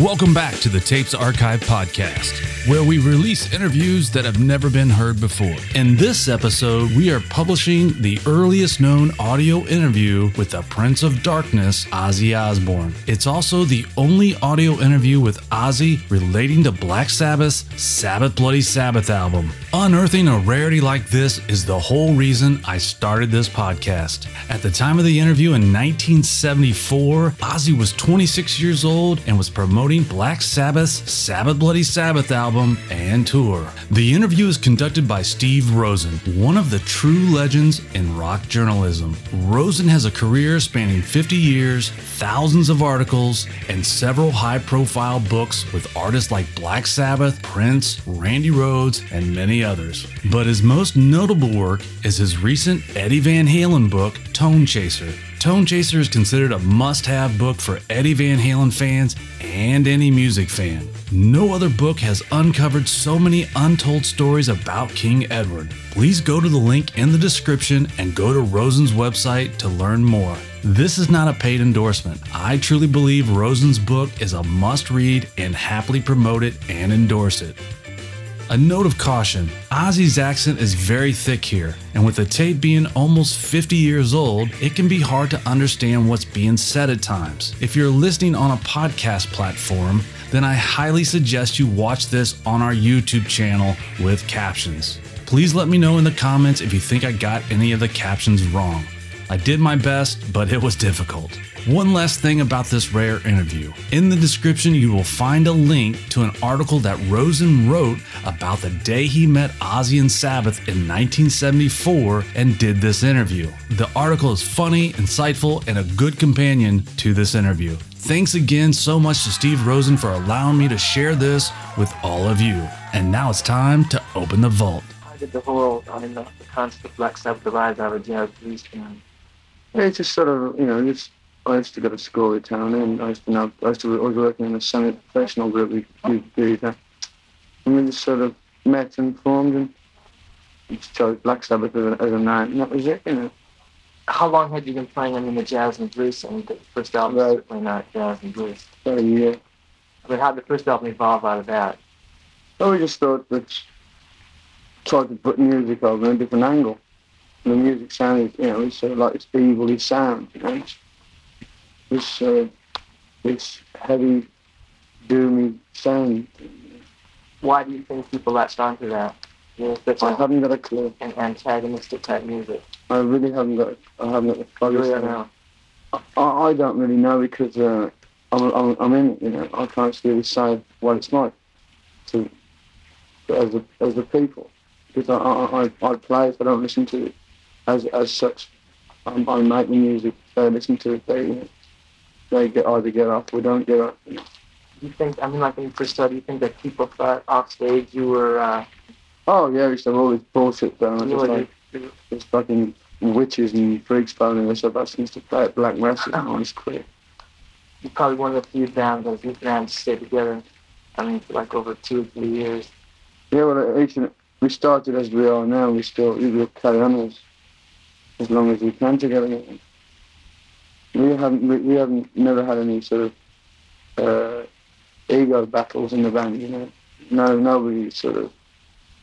Welcome back to the Tapes Archive podcast, where we release interviews that have never been heard before. In this episode, we are publishing the earliest known audio interview with the Prince of Darkness, Ozzy Osbourne. It's also the only audio interview with Ozzy relating to Black Sabbath's Sabbath Bloody Sabbath album. Unearthing a rarity like this is the whole reason I started this podcast. At the time of the interview in 1974, Ozzy was 26 years old and was promoting Black Sabbath's Sabbath Bloody Sabbath album and tour. The interview is conducted by Steve Rosen, one of the true legends in rock journalism. Rosen has a career spanning 50 years, thousands of articles, and several high profile books with artists like Black Sabbath, Prince, Randy Rhoads, and many others. But his most notable work is his recent Eddie Van Halen book, Tonechaser. Tonechaser is considered a must have book for Eddie Van Halen fans and any music fan. No other book has uncovered so many untold stories about King Edward. Please go to the link in the description and go to Rosen's website to learn more. This is not a paid endorsement. I truly believe Rosen's book is a must read and happily promote it and endorse it. A note of caution Ozzy's accent is very thick here, and with the tape being almost 50 years old, it can be hard to understand what's being said at times. If you're listening on a podcast platform, then I highly suggest you watch this on our YouTube channel with captions. Please let me know in the comments if you think I got any of the captions wrong. I did my best, but it was difficult. One last thing about this rare interview. In the description, you will find a link to an article that Rosen wrote about the day he met Ozzy and Sabbath in 1974 and did this interview. The article is funny, insightful, and a good companion to this interview. Thanks again so much to Steve Rosen for allowing me to share this with all of you. And now it's time to open the vault. How did the whole, I mean, the, the concept of Black Sabbath, the rise of it's just sort of, you know, just I used to go to school in town, and I used to know, I used to I was working in a semi-professional group. We we did that, and we just sort of met and formed, and just chose Black Sabbath as a, as a name, and that was it, you know. How long had you been playing I mean, the jazz and blues? And the first album Right. certainly not jazz and blues. About a year. I mean, how did the first album evolve out of that? So we just thought that tried to put music over in a different angle. The music sounded, you know, it's sort of like this evilly sound, you know. It's, this uh, this heavy, doomy sound. Why do you think people latched onto that? You know, such haven't got a clue. an antagonistic type music. I really haven't got. I haven't got the foggiest really know. I, I don't really know because uh, I'm, I'm, I'm in it, you know. I can't really say what it's like to as a, as a people because I, I, I, I play it, I don't listen to it as as such. I'm, I make the music, they listen to it, they, they get either get off or don't get off. You know. You think, I mean, like when you first started, do you think that people thought off stage you were, uh, Oh yeah, we used to have all this bullshit on, you just were like this fucking witches and freaks phoning us up asking us to play at Black Mass all this quit. you're probably one of the few bands that managed to stay together, I mean, for like over two or three years. Yeah, well, we started as we are now. We still we will carry on as, as long as we can together. We haven't we, we haven't never had any sort of uh, ego battles in the band. You know, no nobody sort of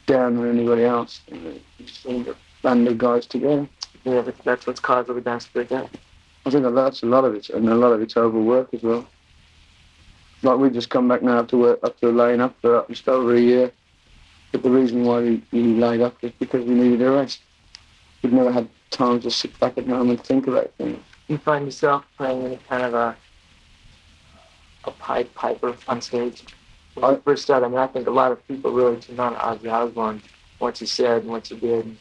down on anybody else. You know, just all got band of guys together. Yeah, that's, what's caused all the dance break up. I think that's a lot of it, and a lot of it's overwork as well. Like we just come back now to work after laying up for just over a year. But the reason why we, we laid up is because we needed a rest. We'd never had time to sit back at home and think about things. you find yourself playing any kind of a a pipe piper on stage? When you first started, I mean, I think a lot of people really turned on Ozzy Osbourne, what you said and what you did.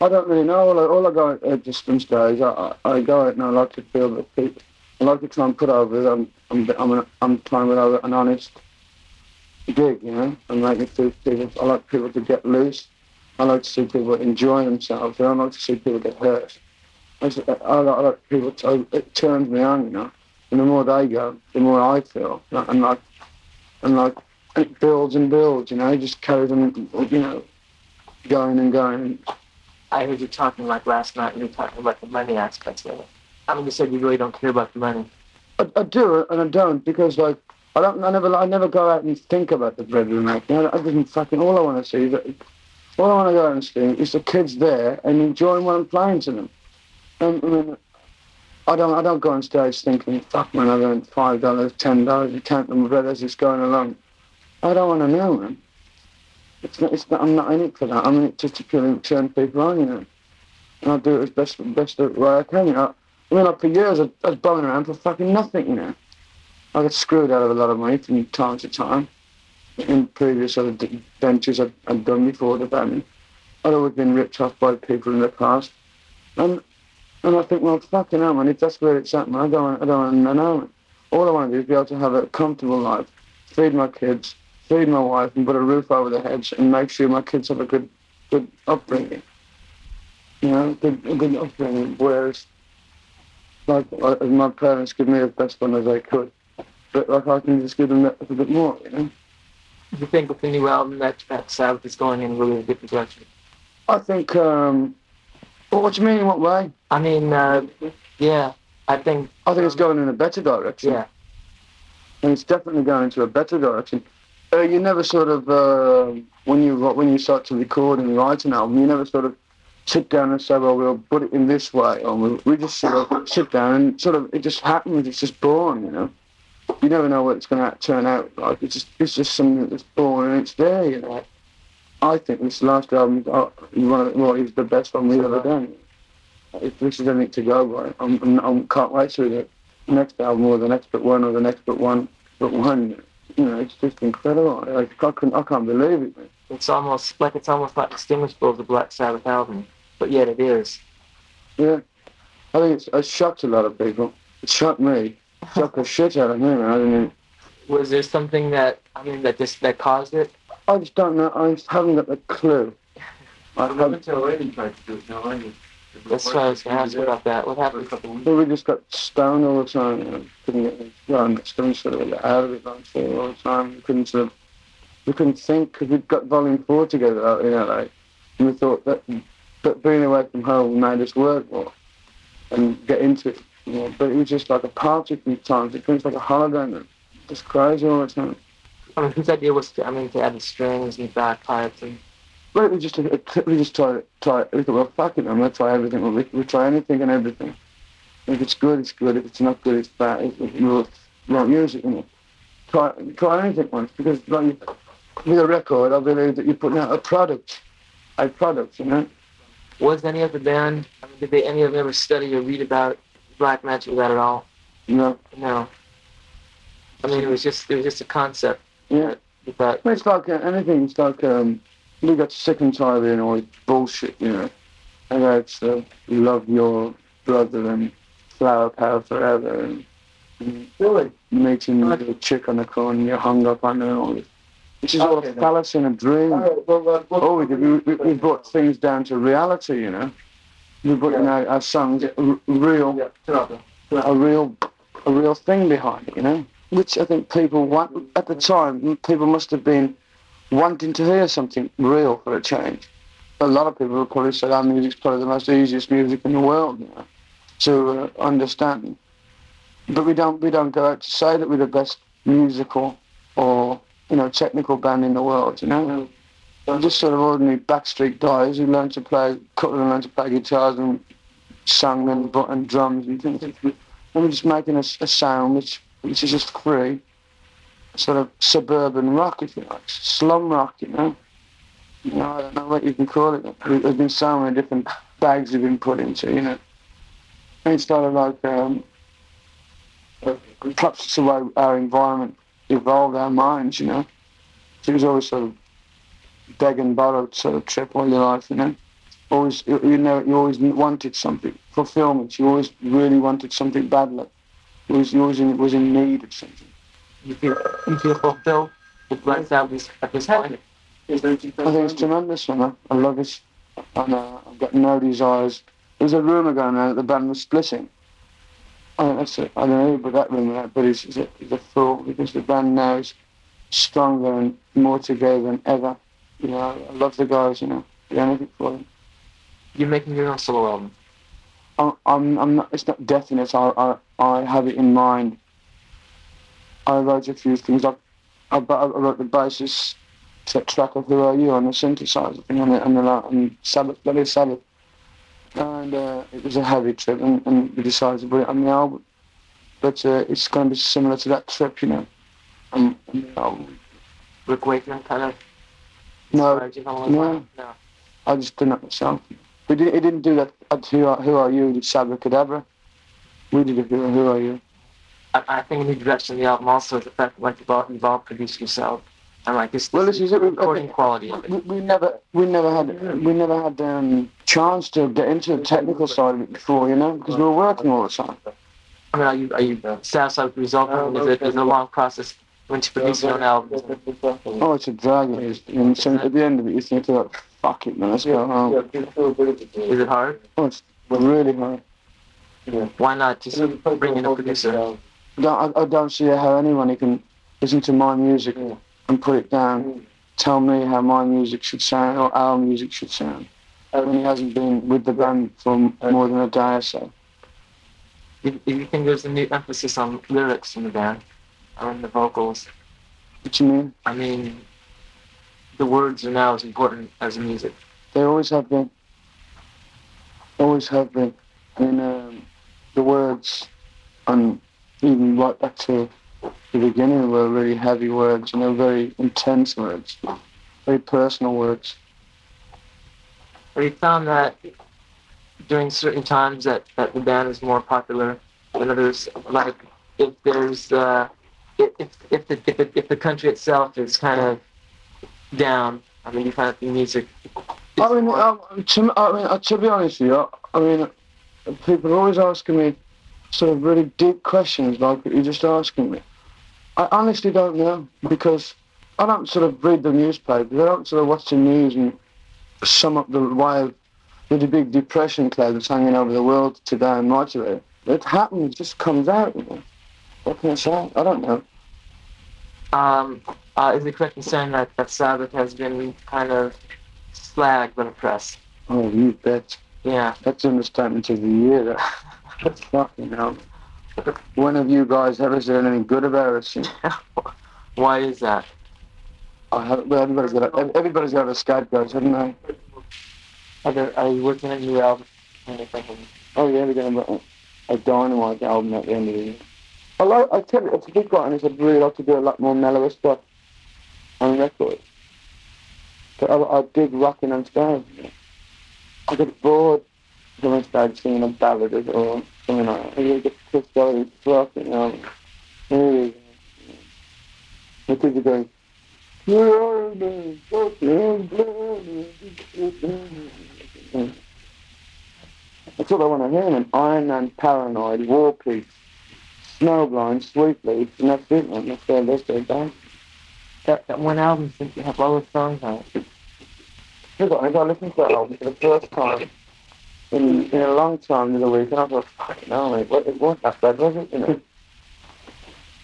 I don't really know. All I, all I go at, at just some stage, I, I, I go out and I like to feel that people, I like to try and put over, I'm, I'm, I'm, an, I'm trying to put over an honest gig, you know, and make it feel people, I like people to get loose. I like to see people enjoy themselves. I don't like to see people get hurt. I, just, I, like, I like people to, it turns me on, you know. And the more they go, the more I feel. And like, and like, it builds and builds, you know, it just carries on, you know, going and going. I heard you talking like last night, and you were talking about the money aspects of it. I mean, you said you really don't care about the money. I, I do and I don't because like I don't I never I never go out and think about the bread we're making. I, I just fucking all I want to see is all I want to go and see is the kids there and enjoying what I'm playing to them. And I mean, I don't I don't go on stage thinking fuck man I earned five dollars ten dollars counting my bread as it's going along. I don't want to know man. It's not, it's not, I'm not in it for that. I'm in it just to purely turn people on, you know. And I'll do it as best best way I can. You know. I mean, like for years I, I was bumming around for fucking nothing, you know. I got screwed out of a lot of money from time to time in previous other ventures I've, I'd done before the band. I'd always been ripped off by people in the past. And and I think, well, fucking hell, man, if that's where it's at, man, I don't, I don't want to know. All I want to do is be able to have a comfortable life, feed my kids, feed my wife, and put a roof over their heads, and make sure my kids have a good, good upbringing. You know, good, a good upbringing. Whereas, like, my parents give me the best one as they could, but like I can just give them a bit more. You know. Do you think with the new album that that Sabbath is going in really a different direction? I think. um well, what do you mean? In what way? I mean, uh, yeah, I think. I think it's going in a better direction. Yeah, and it's definitely going into a better direction. Uh, you never sort of uh, when you when you start to record and write an album, you never sort of sit down and say, well, we'll put it in this way, or we, we just sort of sit down and sort of it just happens. It's just born, you know. You never know what it's going to turn out like. It's just it's just something that's born and it's there, you know. I think this last album, uh, one of the, well, it's the best one we've ever done. If this is anything to go by, I'm, I'm, can't wait to the next album or the next but one or the next but one but one. You know, it's just incredible. Like, I can't, I can't believe it. Man. it's almost like it's almost not distinguishable as a Black Sabbath album, but yet it is. Yeah, I think it's, it shocked a lot of people. It shocked me. It shocked the shit out of me, man. I didn't. Was there something that I mean that just that caused it? I just don't know. I just haven't got the clue. I Up haven't. until Eddie tried to do it, no, Eddie. That's why I was going to ask you about that. What For a happened? couple weeks. But we just got stoned all the time. You know, couldn't get well, not stoned, sort of get out of it like so all the time. We couldn't sort of, we couldn't think because we'd got Volume Four together out in LA, and we thought that, that being away from home made us work more and get into it. You know, but it was just like a party from times. It feels like a holiday, man. Just crazy all the time. I mean, whose idea was to, I mean to add the strings and bagpipes and Well, we just we just try try. We thought, well, fuck it, man. Let's try everything. We, we try anything and everything. If it's good, it's good. If it's not good, it's bad. It's, it's, we'll, we'll use it. You know. Try try anything once because like, with a record, I believe that you're putting out a product, a product. You know. was any of the band? I mean, did they any of them ever study or read about black magic that at all? No. No. I mean, it was just it was just a concept. Yeah. But Well, it's like uh, anything. It's like um, we got sick and tired of hearing all this bullshit. You know. About uh, love your brother and flower power forever and. and Really? meeting with a chick on the corner, you're hung up on her and all this. Which is all a then. fallacy and a dream. Right, well, uh, well, Oh, we, we, we brought things down to reality, you know. We put in our, our songs r- real, Yeah, turn off the- a real, a real thing behind it, you know. Which I think people want at the time. People must have been wanting to hear something real for a change. A lot of people would probably say our music's probably the most easiest music in the world, you to uh, understand. But we don't we don't go out to say that we're the best musical or you know technical band in the world. You know, we're just sort of ordinary backstreet guys who learned to play, couple of learned to play guitars and sang and button drums and things. And we're just making a sound which which is just free, sort of suburban rock, if you like, slum rock. You know, you know I don't know what you can call it. There's been so many different bags have been put into. You know, and it's sort of like. Um, perhaps it's the way our environment evolved our minds, you know. It was always sort of beg and borrow sort of trip all your life, you know. Always, you, know, you always wanted something, fulfillment. You always really wanted something badly. You always, you always in, was in need of something. you feel you feel fulfilled with Black Sabbath at this point. I think it's tremendous, you know. I love it. And uh, I've got no desires. There's a rumour going around that the band was splitting. I don't, that's it. I don't know about that rumour, but it's, it's, a, it's a fool because the band now is stronger and more together than ever. You know, I love the guys, you know. Do anything for them. You're making your own solo album. I'm, I'm, I'm not, it's not definite. I, I, I have it in mind I wrote a few things. Like I, I wrote the basis set track of Who Are You on the synthesizer thing on the, on the on Sabbath, Bloody Sabbath. And uh, it was a heavy trip, and, and we decided to put it on the album. But uh, it's going to be similar to that trip, you know. Um, um, Rick Wakeman kind of no, no. No. I just did it myself. We did, it didn't do that at Who Are, Who Are You, did Cadabra. We did it Who, Who Are You. I, I think a new direction of the album also is the fact that like you've all, you've all produced yourself. And like this, Well, this is it. we- recording quality of it. we, we never we never had we never had um chance to get into the technical side of it before, you know, because we were working all the time. I mean, are you are you uh, satisfied with the result? I mean, is it is it a long process when you produce your own albums? Oh, it's a drag. It is. And so at the end of it, you think like, fuck it, man, let's go home. Is it hard? Oh, it's really hard. Yeah. Why not just bring in a producer? Don't, I, I don't see how anyone can listen to my music and put it down, tell me how my music should sound or our music should sound. When he hasn't been with the band for more than a day or so. Do do you think there's a new emphasis on lyrics in the band, on the vocals? What you mean? I mean, the words are now as important as the music. They always have been. Always have been. I mean, um, the words, and even right back to the beginning, were really heavy words, you know, very intense words, very personal words. Have you found that during certain times that, that the band is more popular than others? Like if there's uh, if if the if the, if the country itself is kind of down, I mean, you find that the music. I mean, um, to, I mean, uh, to be honest with you, I mean, people are always asking me sort of really deep questions like you're just asking me. I honestly don't know because I don't sort of read the newspapers. I don't sort of watch the news and sum up the wild, really big depression cloud that's hanging over the world today and night today. It happens, it just comes out. You know. What can I say? I don't know. Um, uh, is it correct in saying that, that Sabbath has been kind of slagged the press? Oh, you bet. Yeah. That's the understatement of the year. That's fucking hell. When have you guys ever said anything good about us? Why is that? I have, well, everybody's got a, everybody's got a scapegoat, haven't they? Are, there, are you working on a new album? Oh yeah, we're going to a dynamite album at the end of the year. I like, I tell you, it's a and really like to do a lot more mellower stuff on record. But I, I dig rocking on stage. I get bored from on stage singing a ballad or something like that. I get pissed off and rocking, you know. Really. The kids are going, that's all I want to hear, man. Iron Man, Paranoid, War Pigs, Snowblind, Sweet Leaf, and that's it, man. That's their list they're done. That, that one album seems to have all the songs on it. I got listened to that album for the first time in, in a long time the other week, and I thought, fucking hell, mate, what, it wasn't that bad, was it? You know?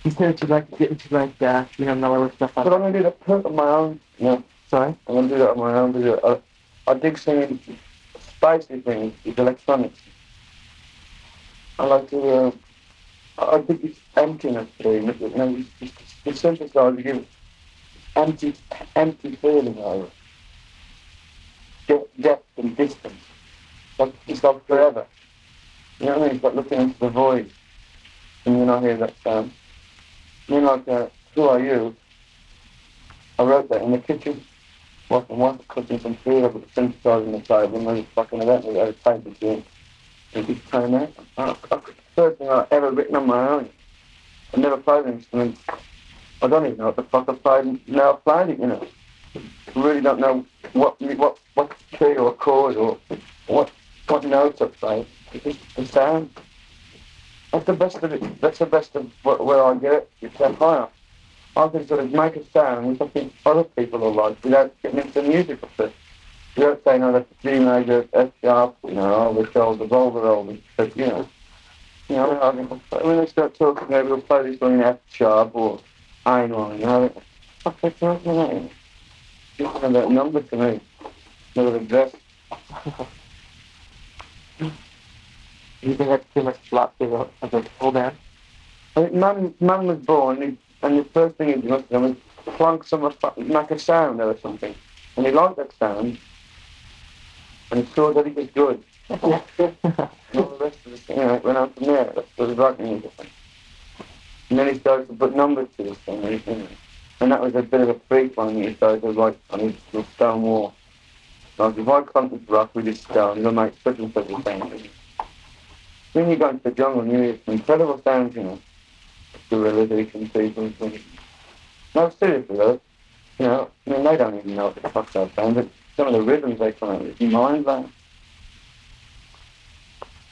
You said you'd like to get into like uh, you know mellower stuff. But I'm going to do that on my own. Know? Sorry. I'm going to do that on my own. Because I, I dig singing spicy things with electronics. I like to, uh, I I think it's emptiness thing. You know, it's, it's, the synthesizer gives empty, empty feeling over it. De- depth and distance. Like, it's like forever. You know what I mean? It's like looking into the void. And you not hear that sound. I mean, like, uh, Who Are You? I wrote that in the kitchen. Walking, walking, cooking some food with the synthesizer on the side. And I was fucking event with a tape machine. And just playing that. I, I, first thing I've ever written on my own. I've never played an instrument. I don't even know what the fuck I played. Now I've played it, you know. I really don't know what what what key or chord or what what notes I play. It's the sound. That's the best of it. That's the best of where I get it. It's that higher. I can sort of make a sound I think other people will like without getting into the music of it. Without saying, oh, that's G major, F sharp, you know, oh, the shoulder, all the roll, but, you know. You know, I when they start talking, maybe we'll play this one in F sharp or A minor, you know. I fuck, that's not. Just another number to me. Not Another address. You think that's too much flop to of the whole band? I think man, man was born, he And the first thing he must have was plonk some make a sound or something. And he liked that sound. And he saw that he was good. The the there. That writing music. And then he started to put numbers to this thing, and, that was a bit of a freak one. He started to write on his little stone wall. Like, if I come to rock with this stone, you'll make such and such a sound. Then you go into the jungle and you hear some incredible sounds, you know. Gorillas eating people and. No, seriously though. You know, I mean, they don't even know what the fuck they're saying, but some of the rhythms they come out with, mind blowing.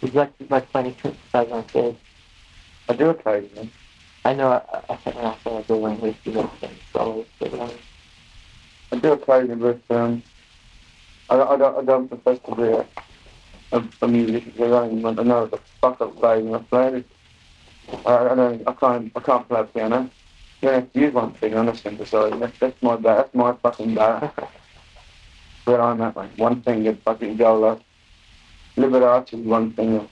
Like playing exercise on stage? I do occasionally. I know I, I think when I saw the wing with you know, so I do occasionally, but um, I, I don't, I don't profess to be a, a, a musician. I I know the fuck I'm playing. I play. I, I don't, I can't, I can't play piano. You have to use one thing on a synthesizer. That's, that's my bad. That's my fucking bad. Where I'm at, like one thing you fucking go like. Liberace is one thing.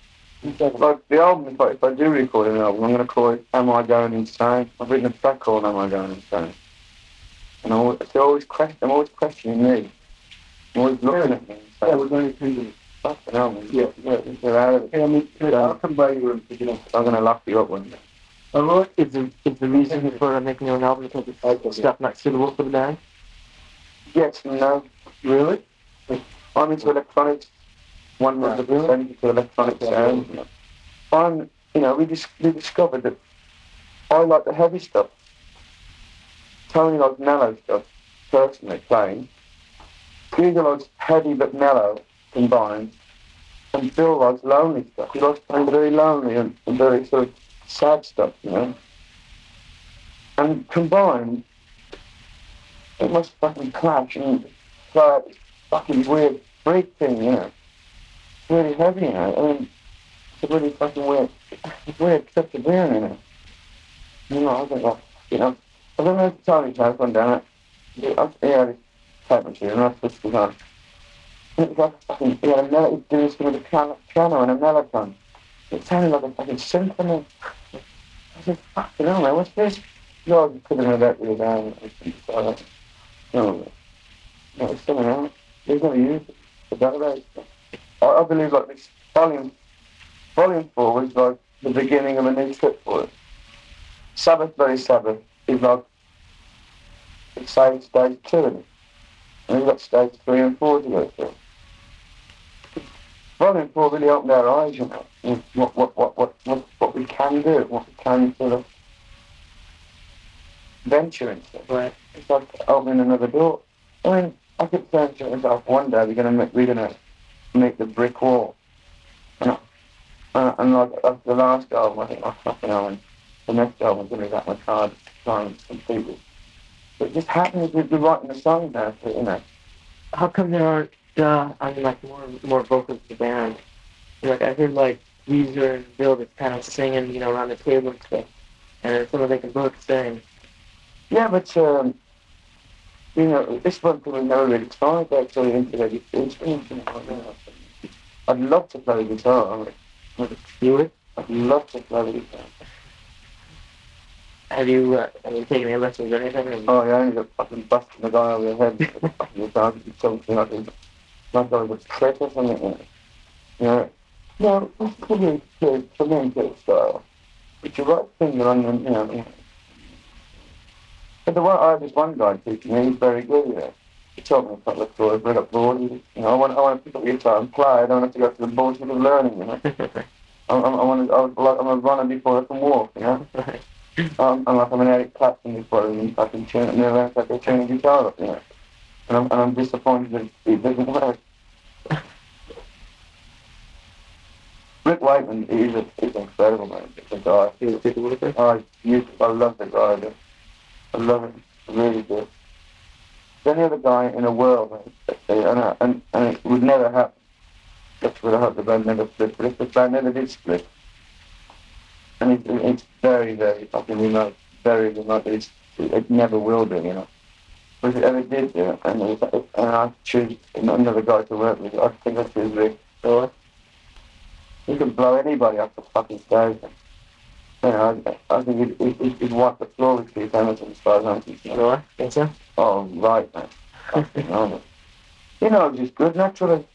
Like the album, if I, if I do record an album, I'm going to call it "Am I Going Insane?" I've written a track called "Am I Going Insane?" And I'm always, they're always question, I'm always questioning me. I'm always looking at me. Yeah, we're going to do Fucking hell, man. Yeah. yeah. They're out of it. Hey, I mean, I'll come by your room, pick it up. I'm gonna lock you up one day. All right. Is the is the reason for making your album because it's stuff not suitable for the band? Yes, no. Really? I'm into electronics. One of the percentage to electronic sound. I'm, you know, we just we discovered that I like the heavy stuff. Tony likes mellow stuff, personally playing. Geezer likes heavy but mellow combined. And Bill likes lonely stuff. He likes playing very lonely and, and very sort of sad stuff, you know. And combined, it must fucking clash and play fucking weird freak thing, you know. It's really heavy, you it. I mean, it's really fucking weird, weird trip to be in, you know. You know, I was like, you know, I don't know if Tony's house went down it. I, he had his tape machine and I switched it on. And it was like fucking, he had a doing something with a piano, piano and a mellotron. Um, it sounded like a fucking symphony. I said, fucking hell, man, what's this? No, I couldn't have that really down. No, no, it's something else. They're going to use it for database. I, I believe like this volume, volume four was like the beginning of a new trip for it. Sabbath, very Sabbath, is like say stage two in it. And we've got stage three and four to go through. Volume four really opened our eyes, you know, what what what what what, what we can do, what we can sort of venture into. Right. It's like opening another door. I mean, I could say to myself, one day we're gonna make, we're gonna make the brick wall. And, I- and, like the last album, I think, oh fucking and the next album's gonna be that much harder to complete it. But it just happens we're writing the song now, so, you know. How come there aren't uh, I mean like more more vocals in the band? Like I heard like Geezer and Bill just kind of singing, you know, around the table and stuff, and some of they can both sing. Yeah, but um, you know, this one thing we never really tried actually into the instruments. I'd love to play the guitar. I You would? I'd love to play the guitar. Have you uh, have you taken any lessons or anything? Oh, yeah, I ended up fucking busting the guy over the head with the fucking guitar. He told me like, it- like I was a trick or something. Know, no, it's pretty good, for me, good style. But you're right finger on the, you know. But the one, I had this one guy teaching me, he's very good, you know. He taught me a couple of chords, read up boards. You know, I want, I want to pick up the guitar and play. I don't have to go through the bullshit of learning, you know. I'm, I'm, I want to, I was, I'm a runner before I can walk, you know. Right. Um, I'm like I'm an Eric Clapton before I can fucking tune it, never like I tune a guitar up, you know. And I'm, and I'm disappointed that it doesn't work. Rick Wakeman is a, is incredible, man. It's a guy. You a look at it? He's. I love the guy. I love him. Really good. Any other guy in the world, and, uh, and, and it would never happen. That's what I hope the band never split. But if the band never did split, and it, it, it's very, very fucking remote, very remote. It's, it never will be, you know. But if it ever did, you know, and, it, and I choose another guy to work with, I think I choose Rick. So, he can blow anybody off the fucking stage. And You know, I, I think he'd, he'd, he'd wipe the floor with Keith Emerson as far as I'm concerned. Really? Think so? Oh, right, man. You know, he's good naturally.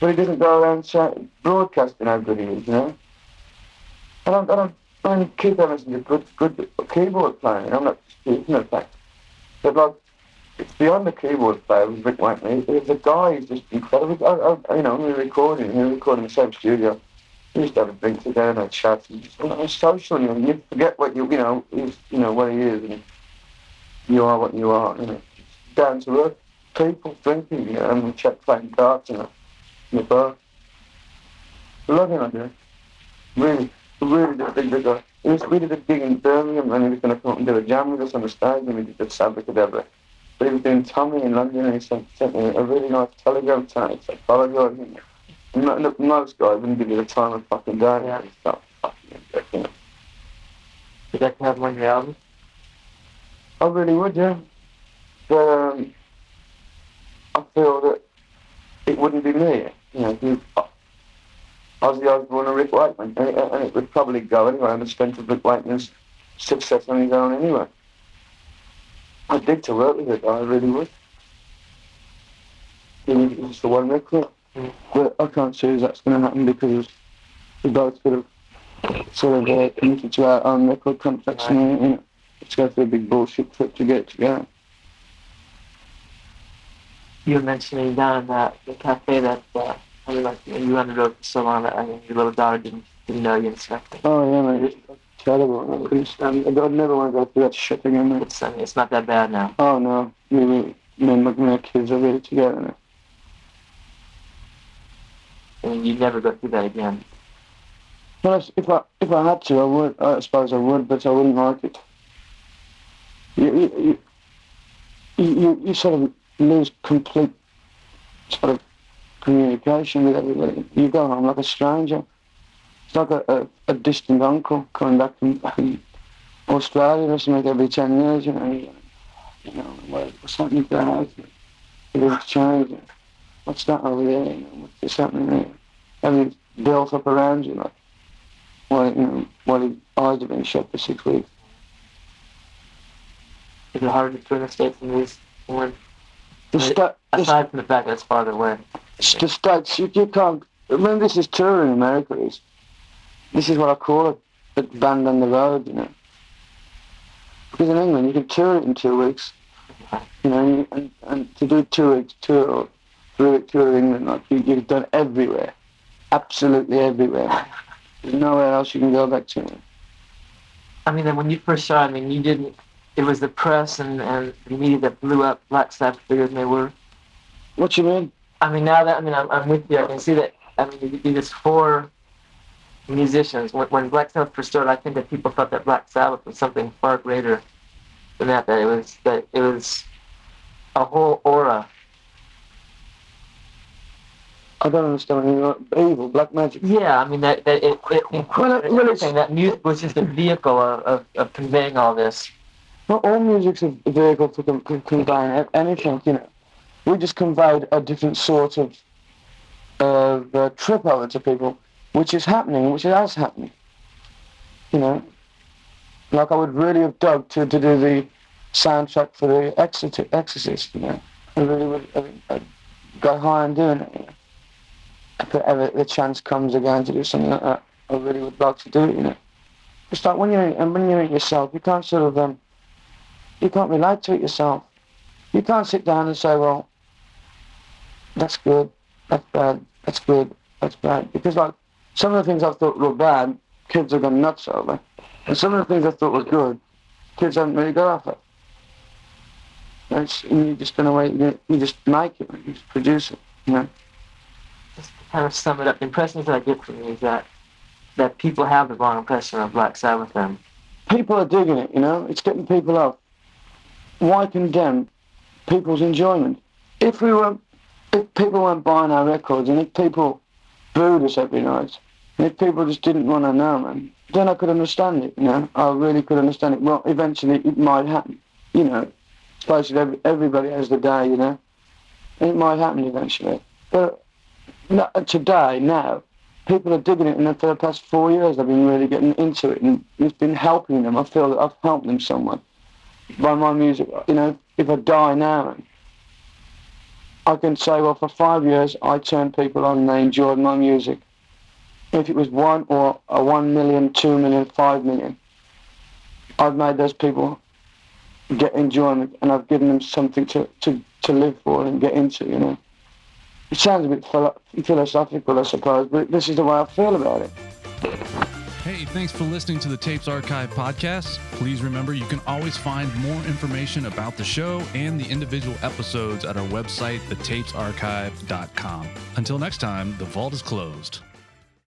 But he doesn't go around saying, broadcasting how good he is, you know? I don't, I don't, I mean, Keith Emerson's a good, good keyboard player, and I'm not disputing the fact. But, like, it's beyond the keyboard player with Rick Whiteley. The guy is just incredible. I, I, you know, we were recording, we were recording in the same studio. To have a drink together and have chats. And just, you know, social, you know, you forget what you, you know, he's, you know, what he is, and you are what you are, you know. Down to earth people drinking, you know, and we chat playing darts in the, in the bar. Love him, I. Really, really a big, big, he was, we did a gig in Birmingham and he was going to come up and do a jam with us on the stage and we did the Sabbath But he was doing Tommy in London and he sent, sent me a really nice telegram saying, it's apologising. Not, most guys wouldn't give you the time of fucking day. Yeah. And stuff. Fucking, you know. Would that have one of your albums? I really would, yeah. But um, I feel that it wouldn't be me. You know, you, Ozzy Osbourne or Rick Wakeman, and, it- and it would probably go anyway on the strength of Rick Wakeman's success on his own anyway. I'd dig to work with it, I really would. It was the one record. But I can't see that's going to happen because we both sort of sort of uh, committed to our own record contracts and you know, it's go through a big bullshit trip to get together. You were mentioning down at the cafe that, uh, I mean, like, you the road for so long that I mean, your little daughter didn't, didn't know you stuff. Oh yeah, man, it's terrible. I couldn't stand it. I'd never want to go through that shit again. It's, I mean, it's not that bad now. Oh no, me, me, me and my, my kids are really together now. Mean, you'd never go through that again. Well, if- I if I had to, I would. I suppose I would, but I wouldn't like it. You you you, you, sort of lose complete sort of communication with everybody. You go home like a stranger. It's like a, a, a distant uncle coming back from Australia or something every ten years. You know, you, know what, what's happening to the house? Changed. What's that over there? You know, what's this happening there? Everything's built up around you like while, you know, his eyes have been shut for six weeks. Is it harder to tour in the States than it is when, The, sta- aside from the fact that it's farther away? the states, you, you can't, remember this is touring in America, is, this is what I call it, the band on the road, you know. Because in England, you can tour it in two weeks, you know, and, and, and to do two weeks tour week tour in England, like you, you've done everywhere, absolutely everywhere. There's nowhere else you can go back to. I mean, then when you first saw, it, I mean, you didn't. It was the press and, and the media that blew up Black Sabbath bigger than they were. What you mean? I mean, now that I mean, I'm, I'm with you. I can see that. I mean, this four musicians. When, when Black Sabbath first started, I think that people thought that Black Sabbath was something far greater than that. That it was that it was a whole aura. I don't understand what you mean. Evil, black magic. Yeah, I mean that that it, it included well, it's- everything. That music was just a vehicle of, of, of conveying all this. Not all music's a vehicle to con- convey anything, you know. We just conveyed a different sort of of uh, trip over to people, which is happening, which is happening. You know, like I would really have dug to, to do the soundtrack for the Exorcist. You know, I really would. I mean, I'd go high on doing it. You know, if ever the chance comes again to do something like that, I really would love to do it. You know, it's like when you're in, and when you're in yourself, you can't sort of um, you can't relate to it yourself. You can't sit down and say, well, that's good, that's bad, that's good, that's bad. Because like some of the things I thought were bad, kids have gone nuts over. And some of the things I thought were good, kids haven't really got off it. It's, and you just way you, you just make it, you just produce it, you know. Kind of sum it up, the impression that I get from you is that that people have the wrong impression of Black Sabbath and People are digging it, you know, it's getting people up. Why condemn people's enjoyment? If we were, if people weren't buying our records and if people booed us every night, and if people just didn't want to know, man, then I could understand it, you know. I really could understand it. Well, eventually it might happen, you know. Especially every, everybody has the day, you know. It might happen eventually. But today, now, people are digging it, and for the past four years, I've been really getting into it, and it's been helping them. I feel that I've helped them somewhat by my music. You know, if I die now, I can say, well, for five years, I turned people on and they enjoyed my music. If it was one or a one million, two million, five million, I've made those people get enjoyment and I've given them something to, to, to live for and get into, you know. It sounds a bit philo- philosophical, I suppose, but this is the way I feel about it. Hey, thanks for listening to the Tapes Archive podcast. Please remember you can always find more information about the show and the individual episodes at our website, thetapesarchive.com. Until next time, the vault is closed.